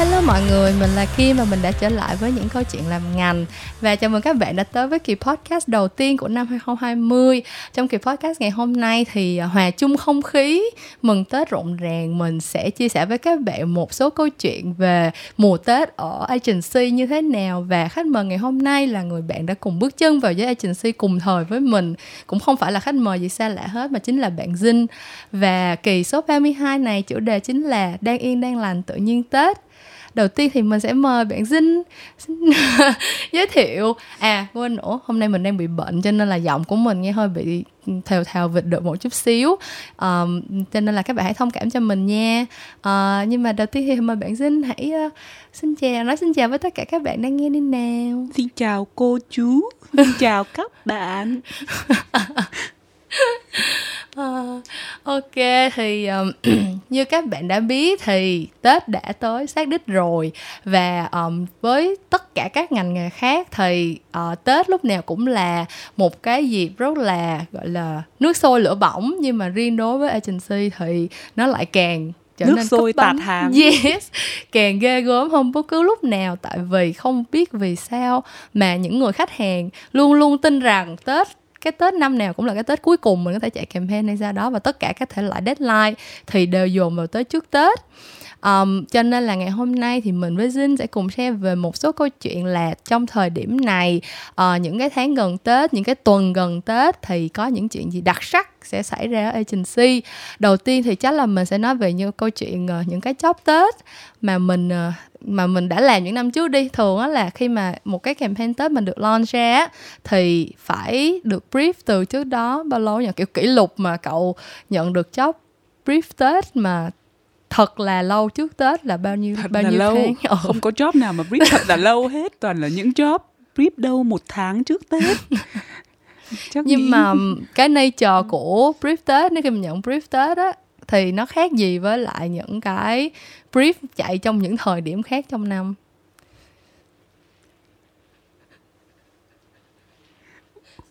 Hello mọi người, mình là Kim và mình đã trở lại với những câu chuyện làm ngành. Và chào mừng các bạn đã tới với kỳ podcast đầu tiên của năm 2020 Trong kỳ podcast ngày hôm nay thì à, hòa chung không khí mừng Tết rộn ràng Mình sẽ chia sẻ với các bạn một số câu chuyện về mùa Tết ở agency như thế nào. Và khách mời ngày hôm nay là người bạn đã cùng bước chân vào giới agency cùng thời với mình. Cũng không phải là khách mời gì xa lạ hết mà chính là bạn Dinh Và kỳ số 32 này chủ đề chính là đang yên đang lành tự nhiên Tết đầu tiên thì mình sẽ mời bạn Dinh giới thiệu. À quên nữa hôm nay mình đang bị bệnh cho nên là giọng của mình nghe hơi bị thều thào vịt được một chút xíu. Um, cho nên là các bạn hãy thông cảm cho mình nha. Uh, nhưng mà đầu tiên thì mời bạn Dinh hãy uh, xin chào nói xin chào với tất cả các bạn đang nghe đi nào. Xin chào cô chú. Xin chào các bạn Uh, ok thì um, như các bạn đã biết thì Tết đã tới sát đích rồi. Và um, với tất cả các ngành nghề khác thì uh, Tết lúc nào cũng là một cái dịp rất là gọi là nước sôi lửa bỏng. Nhưng mà riêng đối với agency thì nó lại càng trở nước nên sôi tạt hàng yes càng ghê gớm hơn bất cứ lúc nào. Tại vì không biết vì sao mà những người khách hàng luôn luôn tin rằng tết cái Tết năm nào cũng là cái Tết cuối cùng mình có thể chạy campaign hay ra đó và tất cả các thể loại deadline thì đều dồn vào tới trước Tết. Um, cho nên là ngày hôm nay thì mình với Jin sẽ cùng share về một số câu chuyện là trong thời điểm này uh, những cái tháng gần Tết những cái tuần gần Tết thì có những chuyện gì đặc sắc sẽ xảy ra ở agency. Đầu tiên thì chắc là mình sẽ nói về những câu chuyện uh, những cái job Tết mà mình uh, mà mình đã làm những năm trước đi thường á là khi mà một cái campaign tết mình được launch ra thì phải được brief từ trước đó bao lâu nhỉ kiểu kỷ lục mà cậu nhận được job brief tết mà thật là lâu trước tết là bao nhiêu thật bao nhiêu lâu. tháng ừ. không có job nào mà brief thật là lâu hết toàn là những job brief đâu một tháng trước tết Chắc nhưng nghĩ... mà cái nature của brief tết nếu khi mình nhận brief tết á thì nó khác gì với lại những cái brief chạy trong những thời điểm khác trong năm?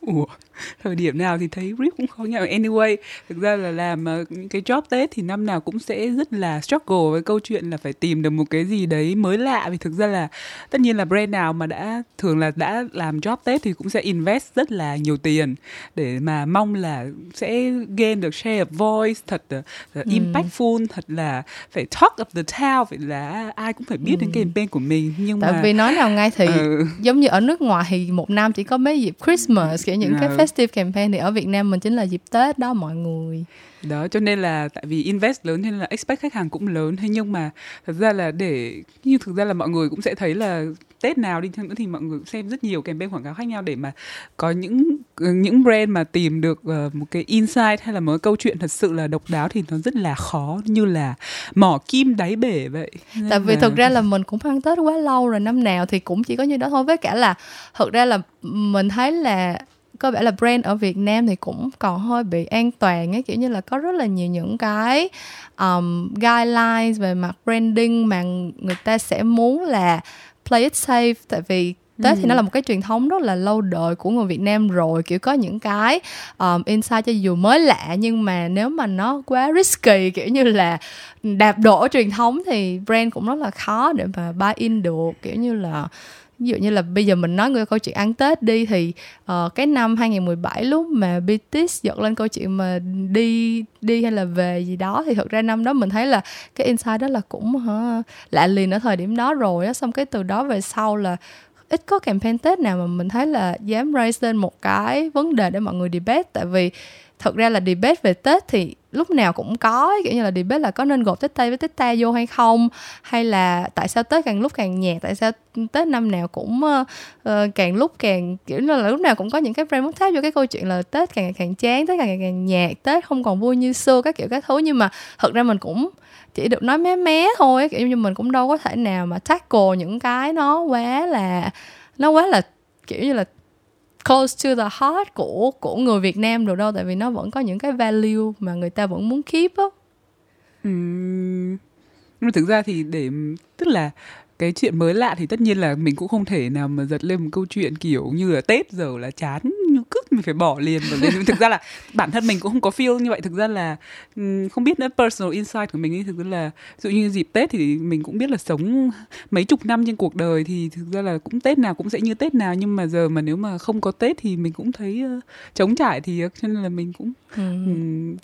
Ủa, thời điểm nào thì thấy brief cũng khó nhau anyway thực ra là làm những cái job tết thì năm nào cũng sẽ rất là struggle với câu chuyện là phải tìm được một cái gì đấy mới lạ vì thực ra là tất nhiên là brand nào mà đã thường là đã làm job tết thì cũng sẽ invest rất là nhiều tiền để mà mong là sẽ gain được share of voice thật là, là ừ. impactful thật là phải talk of the town phải là ai cũng phải biết ừ. đến campaign của mình nhưng tại mà vì nói nào ngay thì ừ. giống như ở nước ngoài thì một năm chỉ có mấy dịp Christmas kiểu những cái festive campaign thì ở Việt Nam mình chính là dịp Tết đó mọi người. Đó cho nên là tại vì invest lớn nên là expect khách hàng cũng lớn. Thế nhưng mà thật ra là để như thực ra là mọi người cũng sẽ thấy là Tết nào đi chăng nữa thì mọi người xem rất nhiều campaign quảng cáo khác nhau để mà có những những brand mà tìm được uh, một cái insight hay là một cái câu chuyện thật sự là độc đáo thì nó rất là khó như là mỏ kim đáy bể vậy. Nên Tại vì là... thực ra là mình cũng ăn Tết quá lâu rồi năm nào thì cũng chỉ có như đó thôi. Với cả là thực ra là mình thấy là có vẻ là brand ở Việt Nam thì cũng còn hơi bị an toàn ấy kiểu như là có rất là nhiều những cái um, guidelines về mặt branding mà người ta sẽ muốn là play it safe tại vì Tết ừ. thì nó là một cái truyền thống rất là lâu đời của người Việt Nam rồi kiểu có những cái um, insight cho dù mới lạ nhưng mà nếu mà nó quá risky kiểu như là đạp đổ truyền thống thì brand cũng rất là khó để mà buy in được kiểu như là ví dụ như là bây giờ mình nói người câu chuyện ăn Tết đi thì uh, cái năm 2017 lúc mà BTS giật lên câu chuyện mà đi đi hay là về gì đó thì thực ra năm đó mình thấy là cái insight đó là cũng hả lạ liền ở thời điểm đó rồi á. Xong cái từ đó về sau là ít có campaign Tết nào mà mình thấy là dám raise lên một cái vấn đề để mọi người debate. Tại vì thật ra là debate về Tết thì lúc nào cũng có kiểu như là debate là có nên gộp Tết Tây với Tết Ta vô hay không? Hay là tại sao Tết càng lúc càng nhạt tại sao Tết năm nào cũng uh, càng lúc càng kiểu như là lúc nào cũng có những cái frame muốn tháp vô cái câu chuyện là Tết càng ngày càng chán Tết càng ngày càng nhạt Tết không còn vui như xưa các kiểu các thứ. Nhưng mà thật ra mình cũng chỉ được nói mé mé thôi kiểu như mình cũng đâu có thể nào mà tackle những cái nó quá là nó quá là kiểu như là close to the heart của của người Việt Nam rồi đâu, tại vì nó vẫn có những cái value mà người ta vẫn muốn keep á. Ừ. nhưng thực ra thì để, tức là cái chuyện mới lạ thì tất nhiên là mình cũng không thể nào mà giật lên một câu chuyện kiểu như là Tết giờ là chán như cứ mình phải bỏ liền. Và liền thực ra là bản thân mình cũng không có feel như vậy. Thực ra là không biết nữa personal insight của mình ấy thực ra là dụ như dịp tết thì mình cũng biết là sống mấy chục năm trên cuộc đời thì thực ra là cũng tết nào cũng sẽ như tết nào. Nhưng mà giờ mà nếu mà không có tết thì mình cũng thấy uh, trống trải thì cho nên là mình cũng ừ. um,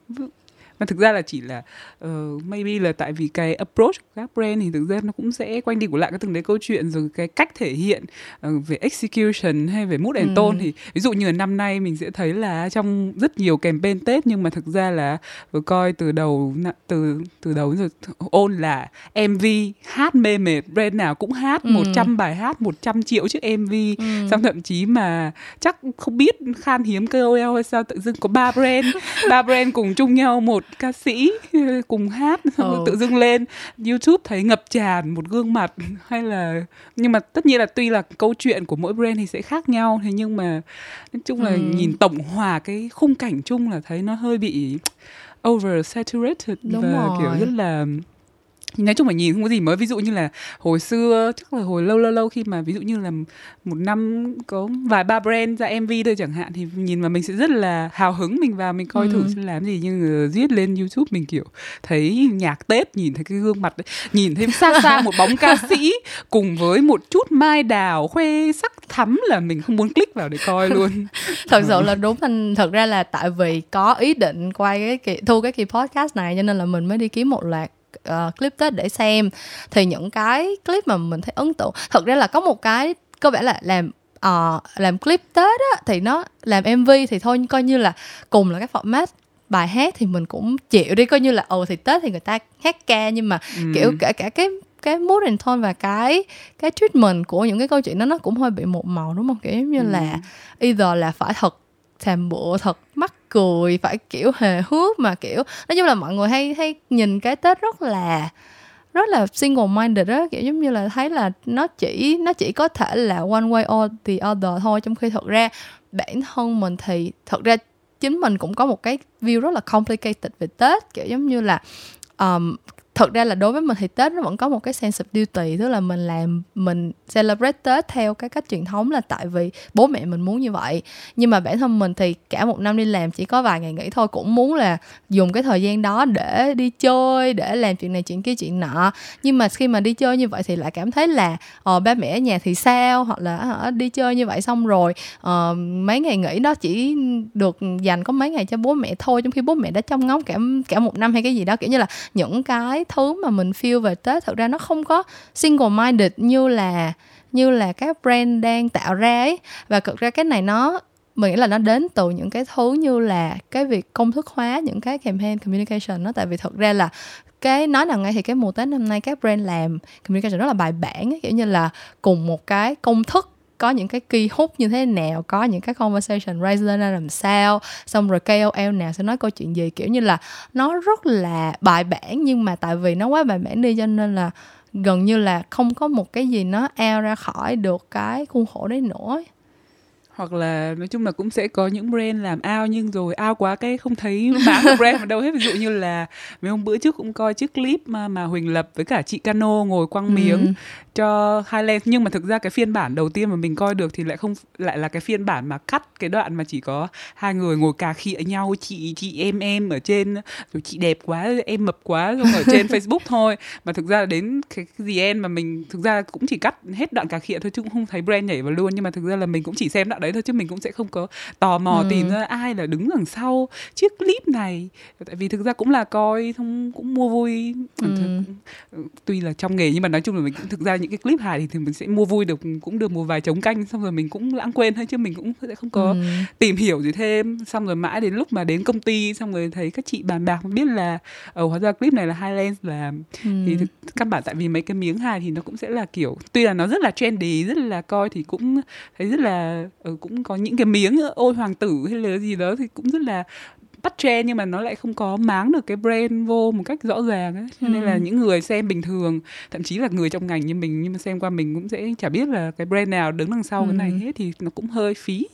mà thực ra là chỉ là uh, maybe là tại vì cái approach của các brand thì thực ra nó cũng sẽ quanh đi của lại cái từng đấy câu chuyện rồi cái cách thể hiện uh, về execution hay về mood and ừ. tone thì ví dụ như là năm nay mình sẽ thấy là trong rất nhiều campaign Tết nhưng mà thực ra là vừa coi từ đầu từ từ đầu rồi ôn là MV hát mê mệt brand nào cũng hát ừ. 100 bài hát 100 triệu chiếc MV ừ. xong thậm chí mà chắc không biết khan hiếm KOL hay sao tự dưng có ba brand ba brand cùng chung nhau một ca sĩ cùng hát ừ. tự dưng lên YouTube thấy ngập tràn một gương mặt hay là nhưng mà tất nhiên là tuy là câu chuyện của mỗi brand thì sẽ khác nhau thế nhưng mà nói chung là ừ. nhìn tổng hòa cái khung cảnh chung là thấy nó hơi bị over saturated Đúng và rồi. kiểu rất là nói chung là nhìn không có gì mới ví dụ như là hồi xưa chắc là hồi lâu lâu lâu khi mà ví dụ như là một năm có vài ba brand ra mv thôi chẳng hạn thì nhìn mà mình sẽ rất là hào hứng mình vào mình coi ừ. thử sẽ làm gì. Nhưng viết lên youtube mình kiểu thấy nhạc tết nhìn thấy cái gương mặt đấy nhìn thêm xa xa một bóng ca sĩ cùng với một chút mai đào khoe sắc thắm là mình không muốn click vào để coi luôn. Thật sự là đúng anh thật ra là tại vì có ý định quay cái kỳ, thu cái kỳ podcast này cho nên là mình mới đi kiếm một loạt uh, clip tết để xem thì những cái clip mà mình thấy ấn tượng thật ra là có một cái có vẻ là làm uh, làm clip tết á thì nó làm mv thì thôi coi như là cùng là cái format bài hát thì mình cũng chịu đi coi như là ồ ừ, thì tết thì người ta hát ca nhưng mà ừ. kiểu cả cả cái cái mood and tone và cái cái treatment của những cái câu chuyện đó nó cũng hơi bị một màu đúng không kiểu như ừ. là either là phải thật thèm bộ thật mắc cười phải kiểu hề hước mà kiểu nói chung là mọi người hay hay nhìn cái tết rất là rất là single minded đó kiểu giống như là thấy là nó chỉ nó chỉ có thể là one way or the other thôi. Trong khi thật ra bản thân mình thì thật ra chính mình cũng có một cái view rất là complicated về tết kiểu giống như là um, thật ra là đối với mình thì tết nó vẫn có một cái sense of duty tức là mình làm mình celebrate tết theo cái cách truyền thống là tại vì bố mẹ mình muốn như vậy. Nhưng mà bản thân mình thì cả một năm đi làm chỉ có vài ngày nghỉ thôi cũng muốn là dùng cái thời gian đó để đi chơi để làm chuyện này chuyện kia chuyện nọ. Nhưng mà khi mà đi chơi như vậy thì lại cảm thấy là ờ ba mẹ ở nhà thì sao? Hoặc là hả, đi chơi như vậy xong rồi ờ, mấy ngày nghỉ đó chỉ được dành có mấy ngày cho bố mẹ thôi trong khi bố mẹ đã trông ngóng cả cả một năm hay cái gì đó. Kiểu như là những cái thứ mà mình feel về Tết thật ra nó không có single minded như là như là các brand đang tạo ra ấy. Và thực ra cái này nó mình nghĩ là nó đến từ những cái thứ như là cái việc công thức hóa những cái campaign communication nó tại vì thật ra là cái nói nào ngay thì cái mùa tết năm nay các brand làm communication rất là bài bản ấy, kiểu như là cùng một cái công thức có những cái kỳ hút như thế nào, có những cái conversation raise lên ra làm sao, xong rồi KOL nào sẽ nói câu chuyện gì, kiểu như là nó rất là bài bản nhưng mà tại vì nó quá bài bản đi cho nên là gần như là không có một cái gì nó ao ra khỏi được cái khuôn khổ đấy nữa hoặc là nói chung là cũng sẽ có những brand làm ao nhưng rồi ao quá cái không thấy bán được brand ở đâu hết. Ví dụ như là mấy hôm bữa trước cũng coi chiếc clip mà, mà Huỳnh Lập với cả chị Cano ngồi quăng ừ. miếng cho Highland nhưng mà thực ra cái phiên bản đầu tiên mà mình coi được thì lại không lại là cái phiên bản mà cắt cái đoạn mà chỉ có hai người ngồi cà khịa nhau chị chị em em ở trên rồi chị đẹp quá em mập quá xong ở trên Facebook thôi. Mà thực ra đến cái gì em mà mình thực ra cũng chỉ cắt hết đoạn cà khịa thôi chứ cũng không thấy brand nhảy vào luôn. Nhưng mà thực ra là mình cũng chỉ xem đoạn đấy thôi chứ mình cũng sẽ không có tò mò ừ. tìm ra ai là đứng đằng sau chiếc clip này tại vì thực ra cũng là coi không cũng mua vui ừ. tuy là trong nghề nhưng mà nói chung là mình cũng thực ra những cái clip hài thì, thì mình sẽ mua vui được cũng được một vài trống canh xong rồi mình cũng lãng quên thôi chứ mình cũng sẽ không có ừ. tìm hiểu gì thêm xong rồi mãi đến lúc mà đến công ty xong rồi thấy các chị bàn bạc biết là ở ờ, hóa ra clip này là Highlands làm ừ. thì căn bản tại vì mấy cái miếng hài thì nó cũng sẽ là kiểu tuy là nó rất là trendy rất là coi thì cũng thấy rất là ừ, cũng có những cái miếng ôi hoàng tử hay là gì đó thì cũng rất là bắt trend nhưng mà nó lại không có máng được cái brand vô một cách rõ ràng ấy cho nên là ừ. những người xem bình thường thậm chí là người trong ngành như mình nhưng mà xem qua mình cũng sẽ chả biết là cái brand nào đứng đằng sau ừ. cái này hết thì nó cũng hơi phí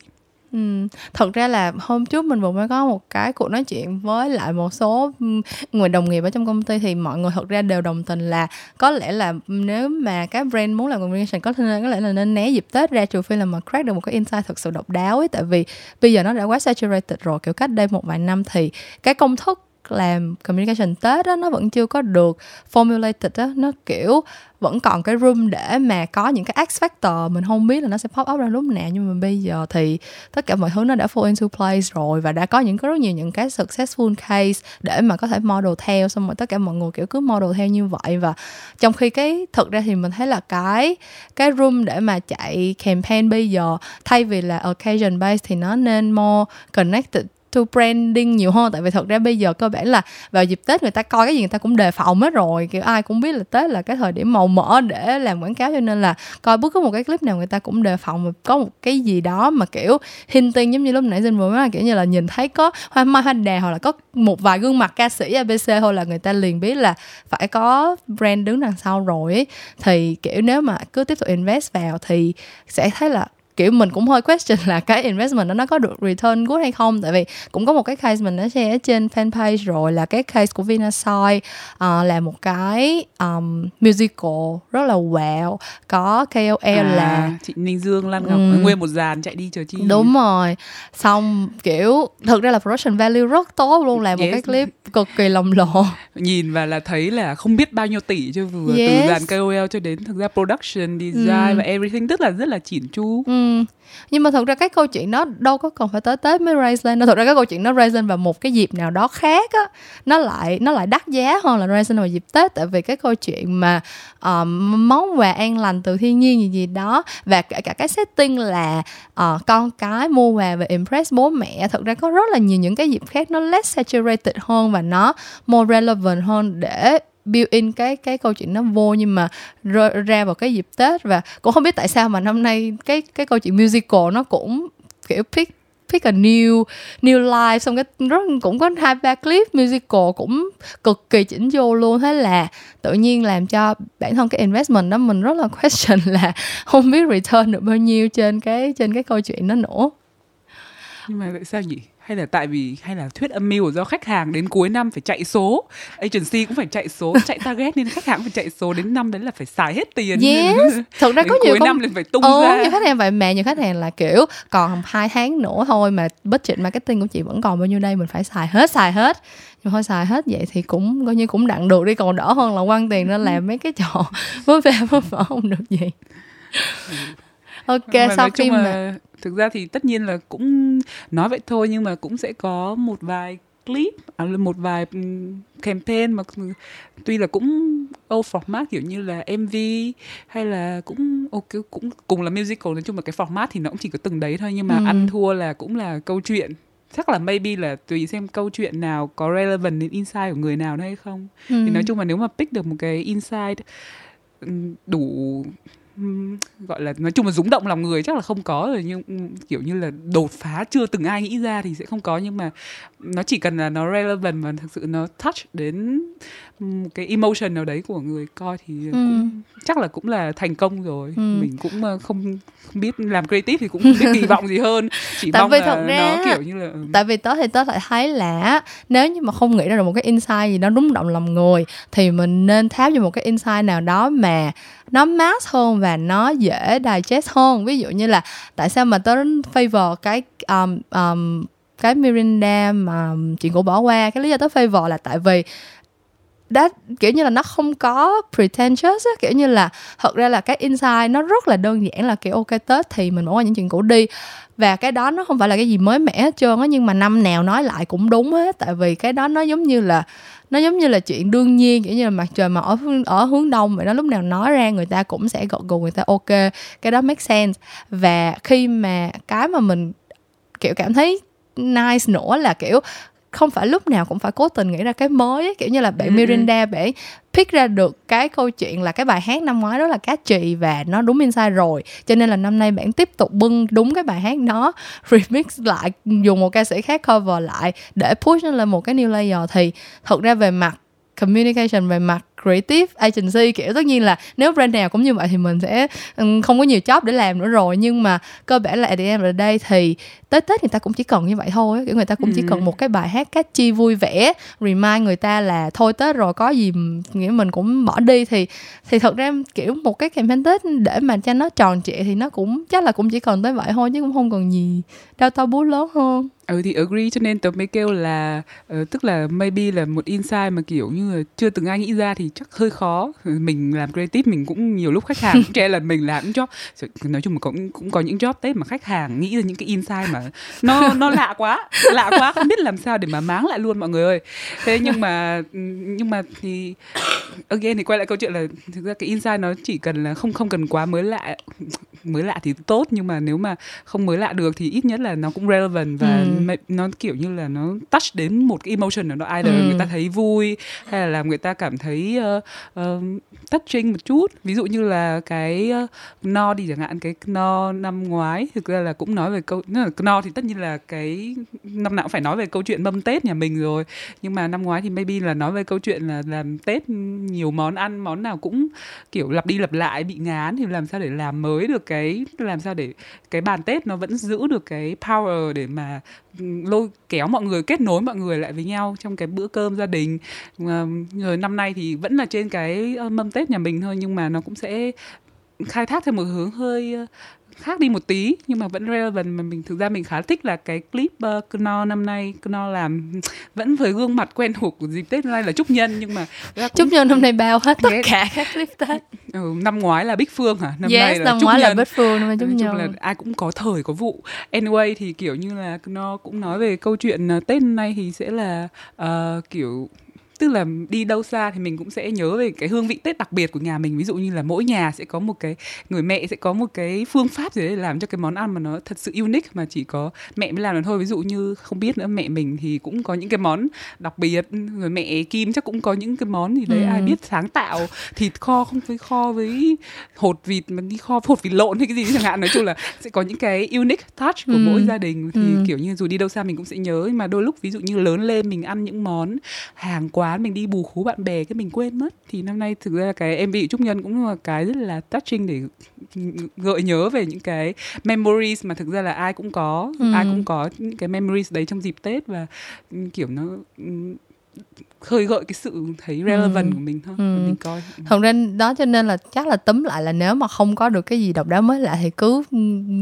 Ừ. Thật ra là hôm trước mình vừa mới có một cái cuộc nói chuyện với lại một số ừ, người đồng nghiệp ở trong công ty thì mọi người thật ra đều đồng tình là có lẽ là nếu mà các brand muốn làm communication có thể có lẽ là nên né dịp Tết ra, trừ phi là mà crack được một cái insight thật sự độc đáo ấy tại vì bây giờ nó đã quá saturated rồi, kiểu cách đây một vài năm thì cái công thức làm communication Tết đó nó vẫn chưa có được formulated đó nó, kiểu, vẫn còn cái room để mà có những cái X factor mình không biết là nó sẽ pop up ra lúc nào. Nhưng mà bây giờ thì tất cả mọi thứ nó đã fall into place rồi và đã có những có rất nhiều những cái successful case để mà có thể model theo. Xong rồi tất cả mọi người, kiểu, cứ model theo như vậy. Và trong khi cái, thực ra thì mình thấy là cái cái room để mà chạy campaign bây giờ, thay vì là occasion based thì nó nên more connected to branding nhiều hơn tại vì thật ra bây giờ cơ bản là vào dịp tết người ta coi cái gì người ta cũng đề phòng hết rồi kiểu ai cũng biết là tết là cái thời điểm màu mỡ để làm quảng cáo, cho nên là coi bất cứ một cái clip nào người ta cũng đề phòng có một cái gì đó mà, kiểu hinting giống như lúc nãy dinh vừa nói, kiểu như là nhìn thấy có hoa mai, hoa đà hoặc là có một vài gương mặt ca sĩ abc thôi là người ta liền biết là phải có brand đứng đằng sau rồi ấy. thì, kiểu, nếu mà cứ tiếp tục invest vào thì sẽ thấy là kiểu mình cũng hơi question là cái investment đó nó có được return good hay không? Tại vì cũng có một cái case mình đã share trên fanpage rồi là cái case của Vinasoy uh, là một cái um, musical rất là wow. Có KOL à, là chị Ninh Dương Lan Ngọc um, nguyên một dàn chạy đi chờ chi. Đúng rồi. Xong kiểu thực ra là production value rất tốt luôn là một yes. cái clip cực kỳ lồng lồ nhìn và là thấy là không biết bao nhiêu tỷ cho vừa yes. từ dàn KOL cho đến thực ra production design um. và everything tức là rất là chỉn chu. Um nhưng mà thật ra cái câu chuyện nó đâu có cần phải tới tết mới raise lên đâu. Thật ra cái câu chuyện nó raise lên vào một cái dịp nào đó khác á nó lại nó lại đắt giá hơn là raise lên vào dịp tết. Tại vì cái câu chuyện mà uh, món quà an lành từ thiên nhiên gì gì đó và cả cả cái setting là uh, con cái mua quà và impress bố mẹ thật ra có rất là nhiều những cái dịp khác nó less saturated hơn và nó more relevant hơn để build in cái cái câu chuyện nó vô nhưng mà ra vào cái dịp Tết. Và cũng không biết tại sao mà năm nay cái cái câu chuyện musical nó cũng, kiểu, pick pick a new new life. Xong cái rất, cũng có hai, ba clip musical cũng cực kỳ chỉnh vô luôn. Thế là tự nhiên làm cho bản thân cái investment đó mình rất là question là không biết return được bao nhiêu trên cái trên cái câu chuyện đó nữa. Nhưng mà tại sao vậy? Hay là tại vì hay là thuyết âm mưu do khách hàng đến cuối năm phải chạy số. Agency cũng phải chạy số chạy target nên khách hàng phải chạy số đến năm đấy là phải xài hết tiền. Yes. Thực ra có nhiều cuối công... năm liền phải tung ừ, ra. nhiều khách hàng vậy mà nhiều khách hàng là kiểu còn hai tháng nữa thôi mà budget marketing của chị vẫn còn bao nhiêu đây mình phải xài hết xài hết. Nhưng thôi xài hết vậy thì cũng coi như cũng đặng được đi còn đỡ hơn là quăng tiền ra làm mấy cái trò mới về mới vỡ không được gì ok mà sau khi mà thực ra thì tất nhiên là cũng nói vậy thôi nhưng mà cũng sẽ có một vài clip à, một vài campaign mà tuy là cũng old format kiểu như là MV hay là cũng ok cũng cùng là musical nói chung là cái format thì nó cũng chỉ có từng đấy thôi nhưng mà ừ. ăn thua là cũng là câu chuyện chắc là maybe là tùy xem câu chuyện nào có relevant đến insight của người nào hay không ừ. thì nói chung là nếu mà pick được một cái insight đủ gọi là nói chung là rúng động lòng người chắc là không có rồi nhưng kiểu như là đột phá chưa từng ai nghĩ ra thì sẽ không có nhưng mà nó chỉ cần là nó relevant và thực sự nó touch đến cái emotion nào đấy của người coi thì ừ. cũng, chắc là cũng là thành công rồi ừ. mình cũng ờ, không không biết làm creative thì cũng không biết kỳ vọng gì hơn chỉ tại mong vì là thật ra, nó kiểu như là ừ. tại vì tớ thì tớ lại thấy là nếu như mà không nghĩ ra được một cái insight gì đó rung động lòng người thì mình nên tháp cho một cái insight nào đó mà nó mass hơn và nó dễ digest hơn. Ví dụ như là tại sao mà tớ favor cái um, um, cái Mirinda mà chuyện cũ bỏ qua? Cái lý do tớ favor là tại vì đã kiểu như là, nó không có pretentious á. Kiểu như là, thật ra là cái insight nó rất là đơn giản là kiểu, ok, tết thì mình bỏ qua những chuyện cũ đi. Và cái đó nó không phải là cái gì mới mẻ hết trơn á, nhưng mà năm nào nói lại cũng đúng hết. Tại vì cái đó nó giống như là, nó giống như là chuyện đương nhiên. Kiểu như là mặt trời mà ở ở hướng đông vậy đó, lúc nào nói ra người ta cũng sẽ gật gù, người ta ok. Cái đó make sense. Và khi mà cái mà mình, kiểu, cảm thấy nice nữa là kiểu không phải lúc nào cũng phải cố tình nghĩ ra cái mới ấy. kiểu như là bạn ừ, ừ. Mirinda bạn pick ra được cái câu chuyện là cái bài hát năm ngoái đó là cá trì và nó đúng inside rồi cho nên là năm nay bạn tiếp tục bưng đúng cái bài hát đó remix lại dùng một ca sĩ khác cover lại để push nó lên một cái new layer thì thật ra về mặt communication về mặt creative agency kiểu tất nhiên là nếu brand nào cũng như vậy thì mình sẽ ừ, không có nhiều job để làm nữa rồi. Nhưng mà cơ bản là at the end of the day thì tới tết người ta cũng chỉ cần như vậy thôi kiểu người ta cũng ừ. chỉ cần một cái bài hát catchy vui vẻ remind người ta là thôi tết rồi có gì nghĩa mình cũng bỏ đi. Thì thì thật ra kiểu một cái campaign tết để mà cho nó tròn trịa thì nó cũng chắc là cũng chỉ cần tới vậy thôi chứ cũng không cần gì đau to búa lớn hơn. Ừ thì agree. Cho nên tớ mới kêu là uh, tức là maybe là một insight mà kiểu như là chưa từng ai nghĩ ra thì chắc hơi khó mình làm creative mình cũng nhiều lúc khách hàng cũng trẻ là mình làm job nói chung là cũng cũng có những job tết mà khách hàng nghĩ ra những cái insight mà nó nó lạ quá lạ quá không biết làm sao để mà máng lại luôn mọi người ơi thế nhưng mà nhưng mà thì again thì quay lại câu chuyện là thực ra cái insight nó chỉ cần là không không cần quá mới lạ mới lạ thì tốt nhưng mà nếu mà không mới lạ được thì ít nhất là nó cũng relevant và ừ. nó kiểu như là nó touch đến một cái emotion nào đó either ừ. người ta thấy vui hay là làm người ta cảm thấy uh, uh, touching một chút. Ví dụ như là cái uh, no đi chẳng hạn cái no năm ngoái. Thực ra là cũng nói về câu no thì tất nhiên là cái năm nào cũng phải nói về câu chuyện mâm tết nhà mình rồi. Nhưng mà năm ngoái thì maybe là nói về câu chuyện là làm tết nhiều món ăn món nào cũng kiểu lặp đi lặp lại bị ngán. Thì làm sao để làm mới được cái làm sao để cái bàn tết nó vẫn giữ được cái power để mà lôi kéo mọi người, kết nối mọi người lại với nhau trong cái bữa cơm gia đình. Rồi ờ, năm nay thì vẫn là trên cái mâm tết nhà mình thôi, nhưng mà nó cũng sẽ khai thác theo một hướng hơi khác đi một tí nhưng mà vẫn relevant mà mình thực ra mình khá thích là cái clip uh, Kno năm nay. Kno làm vẫn với gương mặt quen thuộc của dịp Tết năm nay là Trúc Nhân nhưng mà Trúc Nhân năm nay bao hết tất cả các clip Tết ừ, năm ngoái là Bích Phương hả? Năm yes, nay là năm Trúc ngoái Nhân. là Bích Phương năm nay Trúc Nhân. là ai cũng có thời có vụ. Anyway thì kiểu như là Kno cũng nói về câu chuyện uh, Tết năm nay thì sẽ là uh, kiểu tức là đi đâu xa thì mình cũng sẽ nhớ về cái hương vị tết đặc biệt của nhà mình ví dụ như là mỗi nhà sẽ có một cái người mẹ sẽ có một cái phương pháp gì đấy để làm cho cái món ăn mà nó thật sự unique mà chỉ có mẹ mới làm được thôi ví dụ như không biết nữa mẹ mình thì cũng có những cái món đặc biệt người mẹ kim chắc cũng có những cái món gì đấy ừ. ai biết sáng tạo thịt kho không với kho với hột vịt mà đi kho hột vịt lộn hay cái gì chẳng hạn nói chung là sẽ có những cái unique touch của ừ. mỗi gia đình thì ừ. kiểu như dù đi đâu xa mình cũng sẽ nhớ nhưng mà đôi lúc ví dụ như lớn lên mình ăn những món hàng quán quán mình đi bù khú bạn bè cái mình quên mất thì năm nay thực ra cái MV Trúc Nhân cũng là cái rất là touching để gợi nhớ về những cái memories mà thực ra là ai cũng có ừ. ai cũng có những cái memories đấy trong dịp Tết và kiểu nó khơi gợi cái sự thấy relevant ừ. của mình thôi ừ. mình coi thật ra đó cho nên là chắc là tấm lại là nếu mà không có được cái gì độc đáo mới lạ thì cứ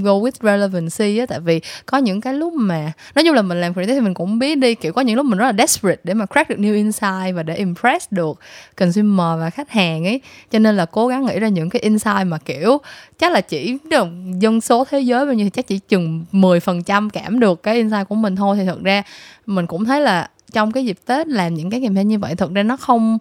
go with relevancy á tại vì có những cái lúc mà nói chung là mình làm creative thì mình cũng biết đi kiểu có những lúc mình rất là desperate để mà crack được new insight và để impress được consumer và khách hàng ấy cho nên là cố gắng nghĩ ra những cái insight mà kiểu chắc là chỉ được dân số thế giới bao nhiêu thì chắc chỉ chừng 10% cảm được cái insight của mình thôi thì thật ra mình cũng thấy là trong cái dịp tết làm những cái campaign như vậy thực ra nó không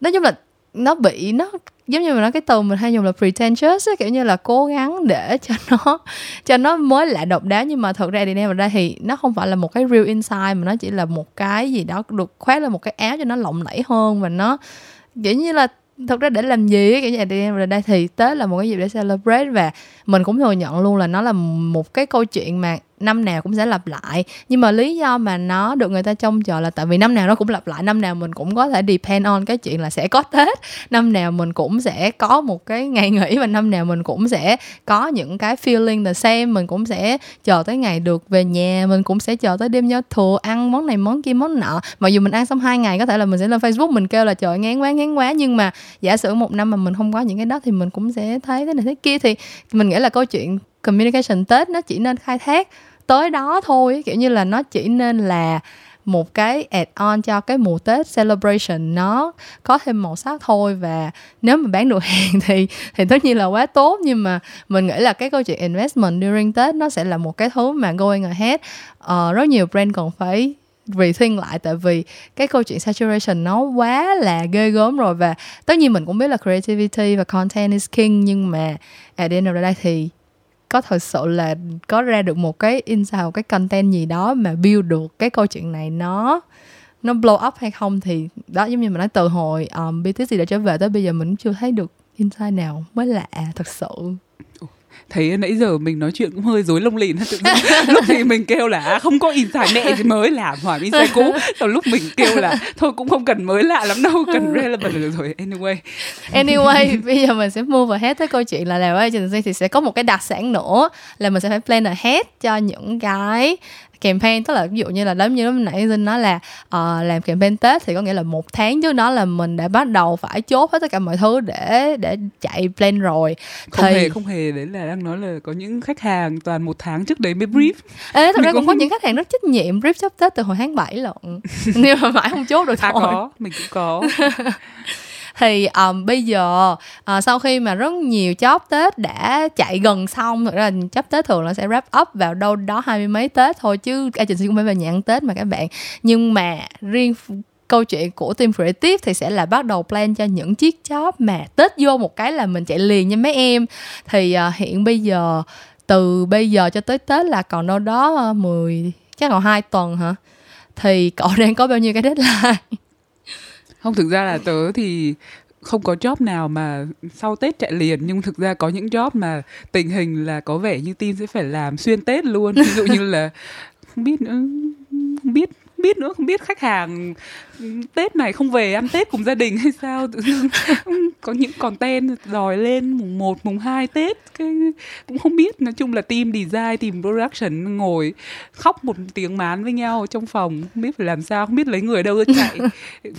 nói chung là nó bị nó giống như mình nói cái từ mình hay dùng là pretentious ấy, kiểu như là cố gắng để cho nó cho nó mới lạ độc đáo. Nhưng mà thật ra đi đem ra thì nó không phải là một cái real insight mà nó chỉ là một cái gì đó được khoét lên một cái áo cho nó lộng lẫy hơn và nó kiểu như là thật ra để làm gì kiểu như đi em ra đây thì tết là một cái dịp để celebrate. Và mình cũng thừa nhận luôn là nó là một cái câu chuyện mà năm nào cũng sẽ lặp lại. Nhưng mà lý do mà nó được người ta trông chờ là tại vì năm nào nó cũng lặp lại, năm nào mình cũng có thể depend on cái chuyện là sẽ có tết. Năm nào mình cũng sẽ có một cái ngày nghỉ và năm nào mình cũng sẽ có những cái feeling the same. Mình cũng sẽ chờ tới ngày được về nhà, mình cũng sẽ chờ tới đêm giao thừa, ăn món này, món kia, món nọ. Mặc dù mình ăn xong hai ngày, có thể là mình sẽ lên facebook, mình kêu là trời ngán quá ngán quá. Nhưng mà giả sử một năm mà mình không có những cái đó thì mình cũng sẽ thấy thế này, thế kia. Thì mình nghĩ là câu chuyện communication tết nó chỉ nên khai thác tới đó thôi kiểu như là nó chỉ nên là một cái add on cho cái mùa Tết celebration nó có thêm màu sắc thôi. Và nếu mà bán được hàng thì thì tất nhiên là quá tốt. Nhưng mà mình nghĩ là cái câu chuyện investment during Tết nó sẽ là một cái thứ mà going ahead. Uh, rất nhiều brand còn phải rethink lại tại vì cái câu chuyện saturation nó quá là ghê gớm rồi. Và tất nhiên mình cũng biết là creativity và content is king nhưng mà at the end of the day thì có thật sự là có ra được một cái insight một cái content gì đó mà build được cái câu chuyện này nó nó blow up hay không thì đó giống như mình nói từ hồi um, BTC đã trở về tới bây giờ mình chưa thấy được insight nào mới lạ thật sự thấy nãy giờ mình nói chuyện cũng hơi rối lông lìn tự dưng lúc thì mình kêu là à, không có insight mẹ thì mới làm. Hỏi insight cũ. Còn lúc mình kêu là thôi cũng không cần mới lạ lắm đâu cần relevant. Được rồi anyway. Anyway bây giờ mình sẽ move ahead tới câu chuyện là làm agency thì sẽ có một cái đặc sản nữa là mình sẽ phải plan ahead cho những cái campaign tức là ví dụ như là giống như lúc nãy Dinh nói là uh, làm campaign Tết thì có nghĩa là một tháng trước đó là mình đã bắt đầu phải chốt hết tất cả mọi thứ để để chạy plan rồi. Không thì... hề không hề đấy là đang nói là có những khách hàng toàn một tháng trước đấy mới brief. Ê, thật ra cũng có những khách hàng rất trách nhiệm brief sắp Tết từ hồi tháng 7 lận. Nhưng mà mãi không chốt được à, thôi. có mình cũng có thì um, bây giờ uh, sau khi mà rất nhiều chóp Tết đã chạy gần xong thực ra chóp Tết thường là sẽ wrap up vào đâu đó hai mươi mấy Tết thôi chứ agency cũng phải về nhà ăn Tết mà các bạn. Nhưng mà riêng câu chuyện của team creative thì sẽ là bắt đầu plan cho những chiếc chóp mà Tết vô một cái là mình chạy liền nha mấy em. Thì uh, hiện bây giờ từ bây giờ cho tới Tết là còn đâu đó ờ, 10 chắc còn hai tuần hả? Thì cậu đang có bao nhiêu cái deadline? Không, thực ra là tớ thì không có job nào mà sau Tết chạy liền, nhưng thực ra có những job mà tình hình là có vẻ như team sẽ phải làm xuyên Tết luôn. Ví dụ như là, không biết nữa, không biết biết nữa không biết khách hàng Tết này không về ăn Tết cùng gia đình hay sao? Tự dưng có những content đòi lên mùng 1, mùng 2 Tết cái cũng không biết. Nói chung là team design team production ngồi khóc một tiếng mán với nhau trong phòng. Không biết phải làm sao không biết lấy người đâu ra chạy.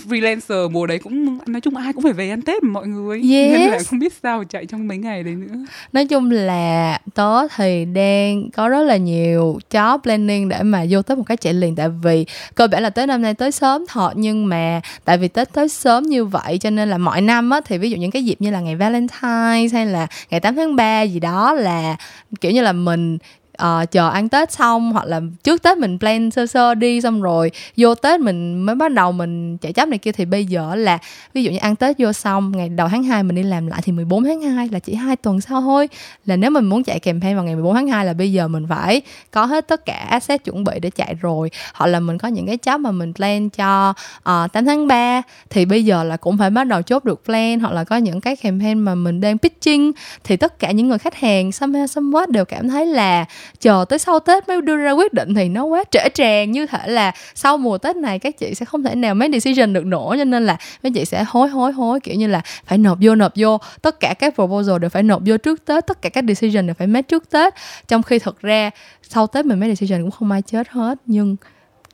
Freelancer mùa đấy cũng nói chung ai cũng phải về ăn Tết mà mọi người. Yes. nên là không biết sao chạy trong mấy ngày đấy nữa. Nói chung là tớ thì đang có rất là nhiều job planning để mà vô tới một cái chạy liền. Tại vì cơ bản là tới năm nay tới sớm thật nhưng nhưng mà tại vì tết tới sớm như vậy, cho nên là mọi năm á, thì ví dụ những cái dịp như là ngày Valentine hay là ngày 8 tháng 3 gì đó là, kiểu như là mình uh, chờ ăn tết xong hoặc là trước tết mình plan sơ sơ đi xong rồi vô tết mình mới bắt đầu mình chạy chấp này kia thì bây giờ là ví dụ như ăn tết vô xong ngày đầu tháng 2 mình đi làm lại thì 14 tháng 2 là chỉ hai tuần sau thôi. Là nếu mình muốn chạy campaign vào ngày 14 tháng 2 là bây giờ mình phải có hết tất cả asset chuẩn bị để chạy rồi. Hoặc là mình có những cái chấp mà mình plan cho ờ, uh, 8 tháng 3 thì bây giờ là cũng phải bắt đầu chốt được plan. Hoặc là có những cái campaign mà mình đang pitching thì tất cả những người khách hàng somehow somewhat đều cảm thấy là chờ tới sau tết mới đưa ra quyết định thì nó quá trễ tràn như thể là sau mùa tết này các chị sẽ không thể nào make decision được nổ cho nên là mấy chị sẽ hối hối hối, kiểu như là phải nộp vô nộp vô. Tất cả các proposal đều phải nộp vô trước tết. Tất cả các decision đều phải make trước tết. Trong khi thực ra sau tết mình make decision cũng không ai chết hết. Nhưng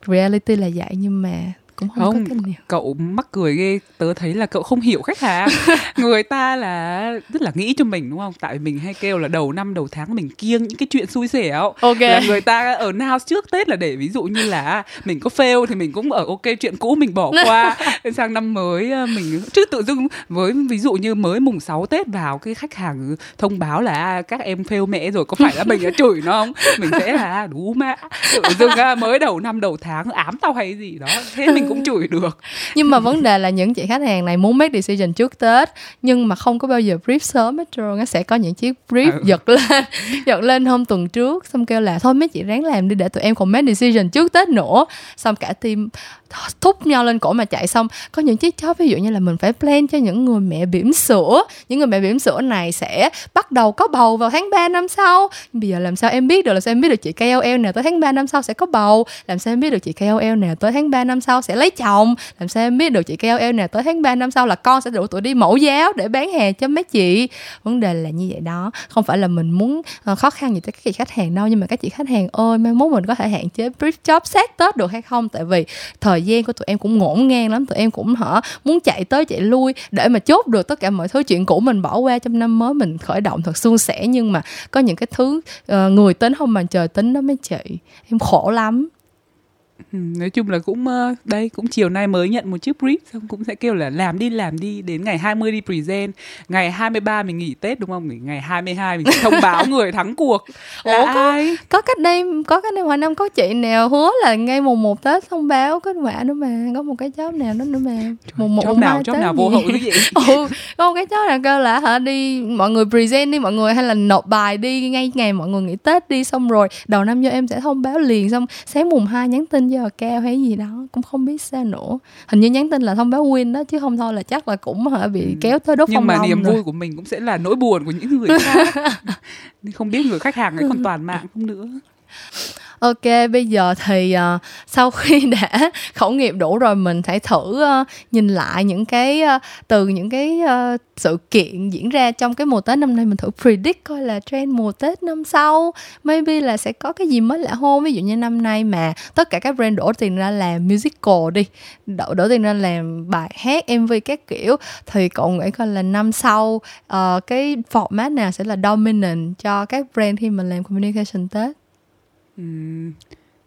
reality là vậy. Nhưng mà cũng không, không có cậu mắc cười ghê tớ thấy là cậu không hiểu khách hàng. Người ta là rất là nghĩ cho mình đúng không? Tại vì mình hay kêu là đầu năm đầu tháng mình kiêng những cái chuyện xui xẻo. Ok. Là người ta ở now trước tết là để ví dụ như là mình có fail thì mình cũng ở ok chuyện cũ mình bỏ qua. Sang năm mới ờ, mình chứ tự dưng với ví dụ như mới mùng 6 tết vào cái khách hàng thông báo là à, các em fail mẹ rồi có phải là mình đã chửi nó không? Mình sẽ là đủ mẹ tự dưng mới đầu năm đầu tháng ám tao hay gì đó. Thế mình cũng chửi được nhưng mà vấn đề là những chị khách hàng này muốn make decision trước tết nhưng mà không có bao giờ brief sớm hết trơn nó sẽ có những chiếc brief ừ. giật lên giật lên hôm tuần trước xong kêu là thôi mấy chị ráng làm đi để tụi em còn make decision trước tết nữa xong cả team thúc nhau lên cổ mà chạy xong. Có những chiếc chó, ví dụ như là mình phải plan cho những người mẹ bỉm sữa. Những người mẹ bỉm sữa này sẽ bắt đầu có bầu vào tháng 3 năm sau. Bây giờ làm sao em biết được, làm sao em biết được chị KOL nào tới tháng 3 năm sau sẽ có bầu? Làm sao em biết được chị KOL nào tới tháng 3 năm sau sẽ lấy chồng? Làm sao em biết được chị KOL nào tới tháng 3 năm sau là con sẽ đủ tuổi đi mẫu giáo để bán hàng cho mấy chị? Vấn đề là như vậy đó. Không phải là mình muốn ờ, khó khăn gì tới các chị khách hàng đâu, nhưng mà các chị khách hàng ơi mai mốt mình có thể hạn chế brief job sát tết được hay không? Tại vì thời thời gian của tụi em cũng ngổn ngang lắm. Tụi em cũng hả muốn chạy tới chạy lui để mà chốt được tất cả mọi thứ. Chuyện cũ mình bỏ qua trong năm mới mình khởi động thật suôn sẻ nhưng mà có những cái thứ uh, người tính không mà trời tính đó mấy chị. Em khổ lắm. Ừ, nói chung là cũng ờ, đây cũng chiều nay mới nhận một chiếc brief xong cũng sẽ kêu là làm đi làm đi đến ngày 20 đi present. Ngày 23 mình nghỉ Tết đúng không? Ngày 22 mình thông báo người thắng cuộc. Là Ủa, có, ai? có cách đây có cách đây ngoài năm có chị nào hứa là ngay mùng 1 Tết thông báo kết quả nữa mà có một cái job nào đó nữa mà. Mùng 1 mùng nào job nào vô hậu cái gì ừ, có một cái job nào kêu là hả đi mọi người present đi mọi người hay là nộp bài đi ngay ngày mọi người nghỉ Tết đi xong rồi đầu năm cho em sẽ thông báo liền xong sáng mùng 2 nhắn tin giờ cao hay gì đó cũng không biết sao nữa hình như nhắn tin là thông báo win đó chứ không thôi là chắc là cũng hả bị ừ. kéo tới đốt nhưng mà niềm rồi. vui của mình cũng sẽ là nỗi buồn của những người khác không biết người khách hàng ấy còn toàn mạng không nữa Ok, bây giờ thì uh, sau khi đã khẩu nghiệp đủ rồi mình phải thử uh, nhìn lại những cái uh, từ những cái uh, sự kiện diễn ra trong cái mùa Tết năm nay mình thử predict coi là trend mùa Tết năm sau maybe là sẽ có cái gì mới lạ hơn ví dụ như năm nay mà tất cả các brand đổ tiền ra làm musical đi đổ, đổ tiền ra làm bài hát MV các kiểu thì cậu nghĩ coi là năm sau uh, cái format nào sẽ là dominant cho các brand khi mình làm communication Tết?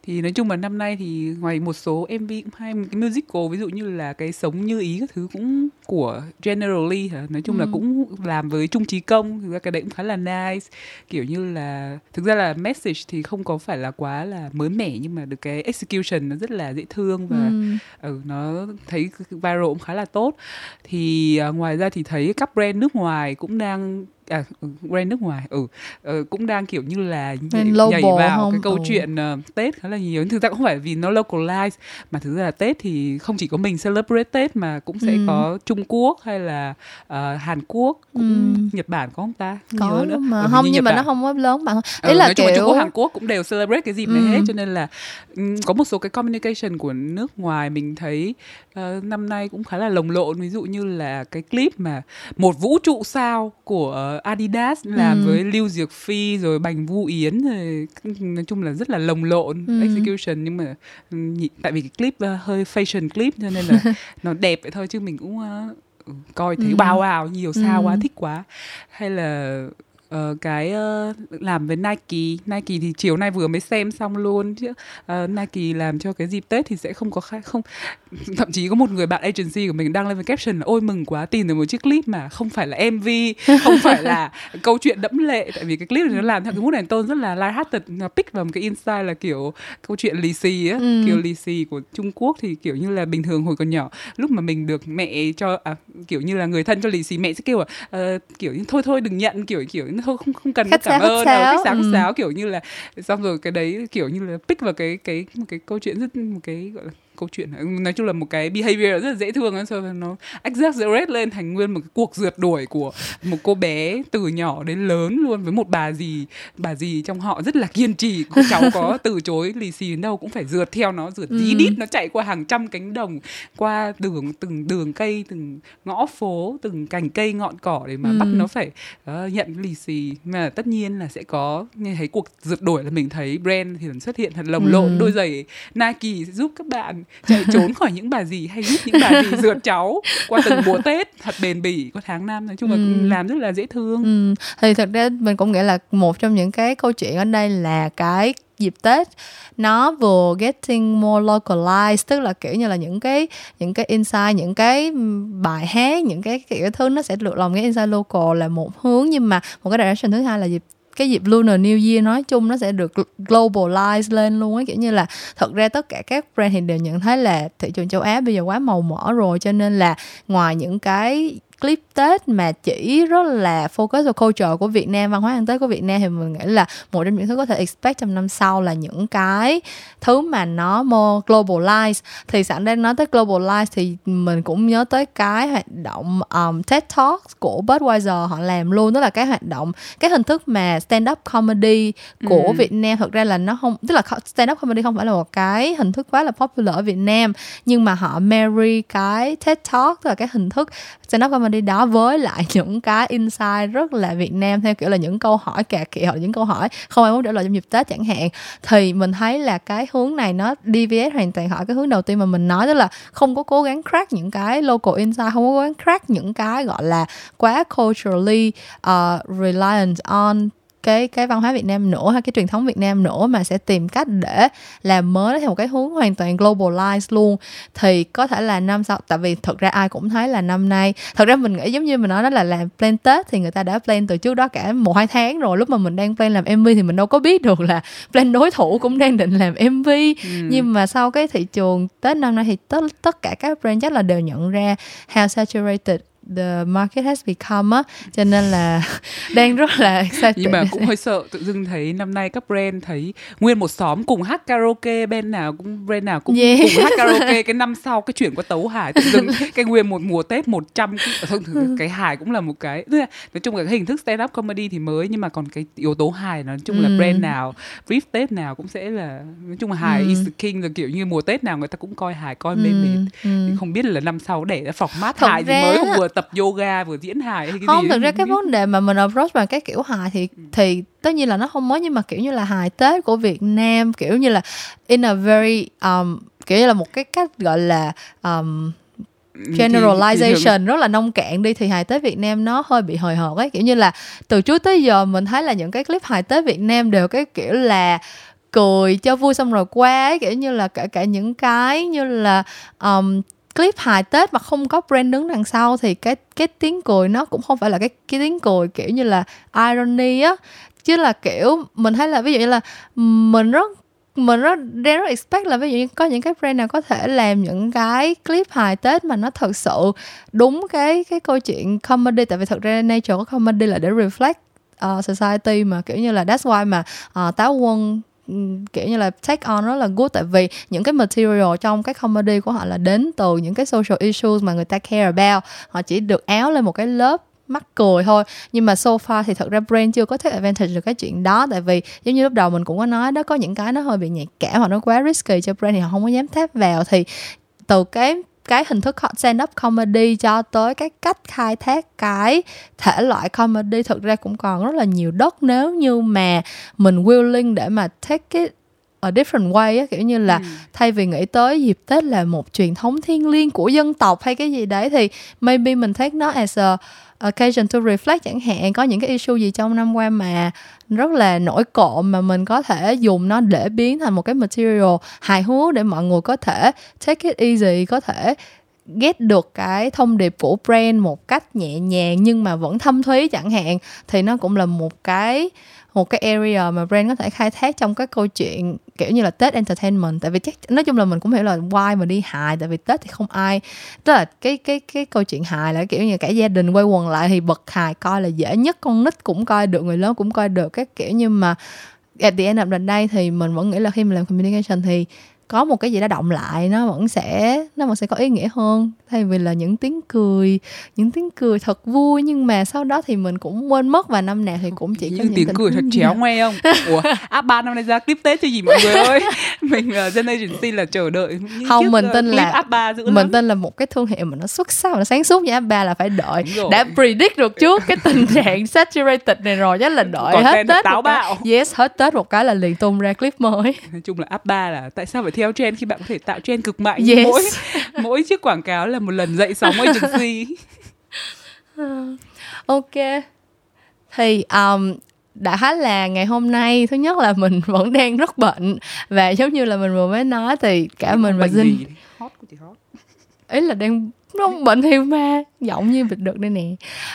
Thì nói chung là năm nay thì ngoài một số MV cũng hay cái musical ví dụ như là cái sống như ý các thứ cũng của Generally hả nói chung là Ừ. cũng làm với Trung Trí Công thực ra cái đấy cũng khá là nice kiểu như là thực ra là message thì không có phải là quá là mới mẻ nhưng mà được cái execution nó rất là dễ thương và Ừm. ừ, nó thấy viral cũng khá là tốt thì à, ngoài ra thì thấy các brand nước ngoài cũng đang à ừ, brand nước ngoài ừ ờ, cũng đang kiểu như là nhảy, vào không? cái câu Ừ. chuyện ờ, Tết khá là nhiều thực ra cũng không phải vì nó localize mà thực ra là Tết thì không chỉ có mình celebrate Tết mà cũng sẽ Ừ. có Trung Quốc hay là ờ, Hàn Quốc cũng Ừ. Nhật Bản có không ta có nhớ nữa mà Ừ, không như nhưng Nhật mà nó không có lớn bằng Ừ, ý là nói chung là kiểu Trung Quốc, Hàn Quốc cũng đều celebrate cái dịp này Ừ. hết cho nên là ừm, có một số cái communication của nước ngoài mình thấy ờ, năm nay cũng khá là lồng lộn ví dụ như là cái clip mà một vũ trụ sao của Adidas làm Ừ. với Lưu Diệc Phi rồi Bành Vu Yến rồi nói chung là rất là lồng lộn Ừ. execution nhưng mà nhị- tại vì cái clip ờ, hơi fashion clip cho nên là nó đẹp vậy thôi chứ mình cũng ờ, ừ, coi thấy Ừ. wow wow nhiều sao Ừ. quá thích quá hay là ờ, cái ờ, làm với Nike. Nike thì chiều nay vừa mới xem xong luôn chứ. Ờ, Nike làm cho cái dịp Tết thì sẽ không có khác không thậm chí có một người bạn agency của mình đăng lên với caption là ôi mừng quá tìm được một chiếc clip mà không phải là MV không phải là câu chuyện đẫm lệ. Tại vì cái clip này nó làm theo cái mood and tone rất là lighthearted nó pick vào một cái insight là kiểu câu chuyện lì xì á Ừ. kiểu lì xì của Trung Quốc thì kiểu như là bình thường hồi còn nhỏ lúc mà mình được mẹ cho à, kiểu như là người thân cho lì xì mẹ sẽ kêu là ờ, kiểu như thôi thôi đừng nhận kiểu kiểu thôi không không cần Khách cảm sáo, ơn khách đâu khách sáo khách Ừ. sáo kiểu như là xong rồi cái đấy kiểu như là pick vào cái cái một cái câu chuyện rất một cái gọi là câu chuyện nói chung là một cái behavior rất là dễ thương ấy, xong rồi nó exaggerate lên thành nguyên một cái cuộc rượt đuổi của một cô bé từ nhỏ đến lớn luôn với một bà dì bà dì trong họ rất là kiên trì cô cháu có từ chối lì xì đến đâu cũng phải rượt theo nó rượt dí Ừ. đít nó chạy qua hàng trăm cánh đồng qua đường từng đường cây từng ngõ phố từng cành cây ngọn cỏ để mà Ừ. bắt nó phải ờ, nhận lì xì mà tất nhiên là sẽ có nghe thấy cuộc rượt đuổi là mình thấy brand thì xuất hiện thật lồng Ừ. lộn đôi giày Nike sẽ giúp các bạn chạy trốn khỏi những bà dì hay giúp những bà dì rượt cháu qua từng mùa Tết thật bền bỉ qua tháng năm nói chung là Ừ. làm rất là dễ thương Ừ, thì thật ra mình cũng nghĩ là một trong những cái câu chuyện ở đây là cái dịp Tết nó vừa getting more localized tức là kiểu như là những cái những cái insight những cái bài hát những cái kiểu thứ nó sẽ được lòng cái insight local là một hướng nhưng mà một cái direction thứ hai là dịp cái dịp Lunar New Year nói chung nó sẽ được globalize lên luôn ấy. Kiểu như là thật ra tất cả các brand thì đều nhận thấy là thị trường châu Á bây giờ quá màu mỡ rồi, cho nên là ngoài những cái clip Tết mà chỉ rất là focus vào culture của Việt Nam văn hóa ăn Tết của Việt Nam thì mình nghĩ là một trong những thứ có thể expect trong năm sau là những cái thứ mà nó more globalize thì sẵn đang nói tới globalize thì mình cũng nhớ tới cái hoạt động um, TED Talks của Budweiser họ làm luôn tức là cái hoạt động cái hình thức mà stand up comedy của Ừ. Việt Nam thật ra là nó không tức là stand up comedy không phải là một cái hình thức quá là popular ở Việt Nam nhưng mà họ marry cái TED Talk tức là cái hình thức stand up comedy đi đó với lại những cái insight rất là Việt Nam theo kiểu là những câu hỏi cà kẹt hoặc là những câu hỏi không ai muốn trả lời trong dịp Tết chẳng hạn. Thì mình thấy là cái hướng này nó DVS hoàn toàn khỏi cái hướng đầu tiên mà mình nói tức là không có cố gắng crack những cái local insight không có cố gắng crack những cái gọi là quá culturally uh, reliant on cái cái văn hóa Việt Nam nữa hay cái truyền thống Việt Nam nữa mà sẽ tìm cách để làm mới theo một cái hướng hoàn toàn globalize luôn thì có thể là năm sau tại vì thật ra ai cũng thấy là năm nay thật ra mình nghĩ giống như mình nói đó là làm plan Tết thì người ta đã plan từ trước đó cả một hai tháng rồi lúc mà mình đang plan làm MV thì mình đâu có biết được là plan đối thủ cũng đang định làm MV Ừ. nhưng mà sau cái thị trường Tết năm nay thì tất tất cả các brand chắc là đều nhận ra how saturated the market has become á cho nên là đang rất là excited nhưng mà cũng hơi sợ tự dưng thấy năm nay các brand thấy nguyên một xóm cùng hát karaoke brand nào cũng brand nào cũng Yeah. cùng hát karaoke cái năm sau cái chuyển qua tấu hài tự dưng cái nguyên một mùa tết 100 cái không thử cái hài cũng là một cái là, nói chung là cái hình thức stand up comedy thì mới nhưng mà còn cái yếu tố hài nói chung là Ừ. brand nào brief tết nào cũng sẽ là nói chung là hài Ừ. is the king rồi kiểu như mùa tết nào người ta cũng coi hài coi mê Ừ, mệt ừ. thì không biết là năm sau để ra format Thật hài gì ra mới á- không vừa tập yoga vừa diễn hài hay cái không gì thực ra cái vấn đề mà mình approach bằng cái kiểu hài thì thì tất nhiên là nó không mới nhưng mà kiểu như là hài tết của Việt Nam kiểu như là in a very um, kiểu như là một cái cách gọi là um, Ừ, thì- thì generalization rất là nông cạn đi thì hài tết Việt Nam nó hơi bị hời hợt ấy. Kiểu như là từ trước tới giờ mình thấy là những cái clip hài tết Việt Nam đều cái kiểu là cười cho vui xong rồi qua ấy kiểu như là cả cả những cái như là um, clip hài Tết mà không có brand đứng đằng sau thì cái cái tiếng cười nó cũng không phải là cái cái tiếng cười kiểu như là irony á. Chứ là kiểu mình thấy là ví dụ như là mình rất mình rất đang rất expect là ví dụ như có những cái brand nào có thể làm những cái clip hài Tết mà nó thật sự đúng cái cái câu chuyện comedy. Tại vì thật ra nature của comedy là để reflect uh, society mà kiểu như là that's why mà uh, táo quân kiểu như là take on rất là good. Tại vì những cái material trong cái comedy của họ là đến từ những cái social issues mà người ta care about. Họ chỉ được áo lên một cái lớp mắc cười thôi. Nhưng mà so far thì thật ra brand chưa có take advantage được cái chuyện đó. Tại vì giống như lúc đầu mình cũng có nói, đó có những cái nó hơi bị nhạy cảm hoặc nó quá risky cho brand thì họ không có dám tap vào. Thì từ cái cái hình thức stand up comedy cho tới cái cách khai thác cái thể loại comedy, thực ra cũng còn rất là nhiều đất. Nếu như mà mình willing để mà take it a different way á kiểu như là Ừ. thay vì nghĩ tới dịp Tết là một truyền thống thiêng liêng của dân tộc hay cái gì đấy thì maybe mình take nó as a occasion to reflect chẳng hạn có những cái issue gì trong năm qua mà rất là nổi cộm mà mình có thể dùng nó để biến thành một cái material hài hước để mọi người có thể take it easy có thể get được cái thông điệp của brand một cách nhẹ nhàng nhưng mà vẫn thâm thúy chẳng hạn thì nó cũng là một cái một cái area mà brand có thể khai thác trong cái câu chuyện kiểu như là Tết entertainment. Tại vì chắc, nói chung là mình cũng hiểu là why mà đi hài, tại vì Tết thì không ai, tức là cái cái cái câu chuyện hài là kiểu như cả gia đình quay quần lại thì bật hài coi là dễ nhất, con nít cũng coi được, người lớn cũng coi được. Các kiểu nhưng mà, at the end of the day thì mình vẫn nghĩ là khi mình làm communication thì có một cái gì đó động lại nó vẫn sẽ nó vẫn sẽ có ý nghĩa hơn. Thay vì là những tiếng cười những tiếng cười thật vui nhưng mà sau đó thì mình cũng quên mất. Và năm nào thì cũng chỉ có những những tiếng cười thật chéo ngoe không? Ủa áp ba năm nay ra clip tết cho gì mọi người ơi? Mình uh, generation C là chờ đợi những Không, mình ờ, tin là- áp ba dữ mình lắm. tin là một cái thương hiệu mà nó xuất sắc nó sáng suốt như ba là phải đợi. Đã predict được trước cái tình trạng saturated này rồi chắc là đợi Còn hết tết táo bạo. yes hết tết một cái là liền tung ra clip mới. Nói chung là ba là tại sao phải theo trend khi bạn có thể tạo trend cực mạnh. Yes. mỗi mỗi chiếc quảng cáo là một lần dậy sóng agency. Ok. Thì um, đã là ngày hôm nay. Thứ nhất là mình vẫn đang rất bệnh. Và giống như là mình vừa mới nói thì cả mình và Dinh gì? hot của chị hot. Ý là đang không? Bệnh hiu ma. Giọng như bịt được đây nè.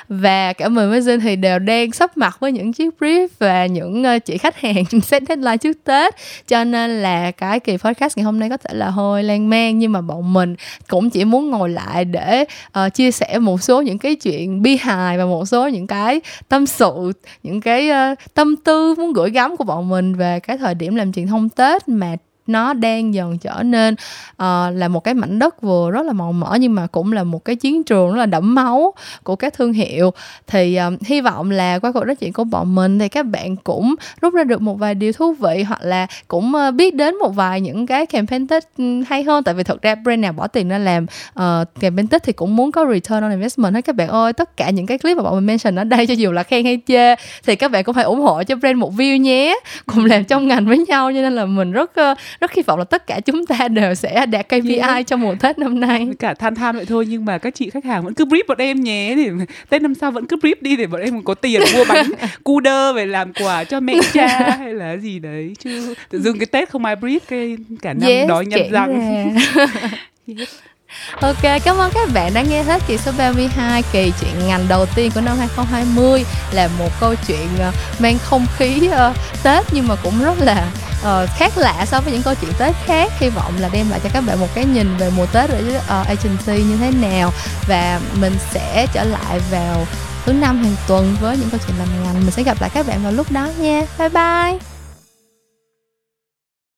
Và cả mình với Jin thì đều đang sắp mặt với những chiếc brief và những ờ, chị khách hàng set deadline trước Tết. Cho nên là cái kỳ podcast ngày hôm nay có thể là hơi lan man nhưng mà bọn mình cũng chỉ muốn ngồi lại để uh, chia sẻ một số những cái chuyện bi hài và một số những cái tâm sự những cái uh, tâm tư muốn gửi gắm của bọn mình về cái thời điểm làm truyền thông Tết mà nó đang dần trở nên uh, là một cái mảnh đất vừa rất là màu mỡ nhưng mà cũng là một cái chiến trường rất là đẫm máu của các thương hiệu. Thì uh, hy vọng là qua cuộc nói chuyện của bọn mình thì các bạn cũng rút ra được một vài điều thú vị hoặc là cũng uh, biết đến một vài những cái campaign Tết ừ, hay hơn. Tại vì thật ra brand nào bỏ tiền ra làm uh, campaign Tết thì cũng muốn có return on investment hết. Các bạn ơi tất cả những cái clip mà bọn mình mention ở đây cho dù là khen hay chê thì các bạn cũng phải ủng hộ cho brand một view nhé. Cùng làm trong ngành với nhau cho nên là mình rất rất hy vọng là tất cả chúng ta đều sẽ đạt KPI Yeah. trong mùa Tết năm nay cả than than vậy thôi nhưng mà các chị khách hàng vẫn cứ brief bọn em nhé để tết năm sau vẫn cứ brief đi để bọn em có tiền mua bánh cu đơ về làm quà cho mẹ cha hay là gì đấy chứ tự dưng cái tết không ai brief cái cả năm Yes, đói nhăn kể răng. Yes. Ok, cảm ơn các bạn đã nghe hết kỳ số 32 kỳ chuyện ngành đầu tiên của năm 2020 là một câu chuyện ờ, mang không khí uh, Tết nhưng mà cũng rất là uh, khác lạ so với những câu chuyện Tết khác. Hy vọng là đem lại cho các bạn một cái nhìn về mùa Tết ở uh, agency như thế nào. Và mình sẽ trở lại vào thứ năm hàng tuần với những câu chuyện làm ngành. Mình sẽ gặp lại các bạn vào lúc đó nha. Bye bye!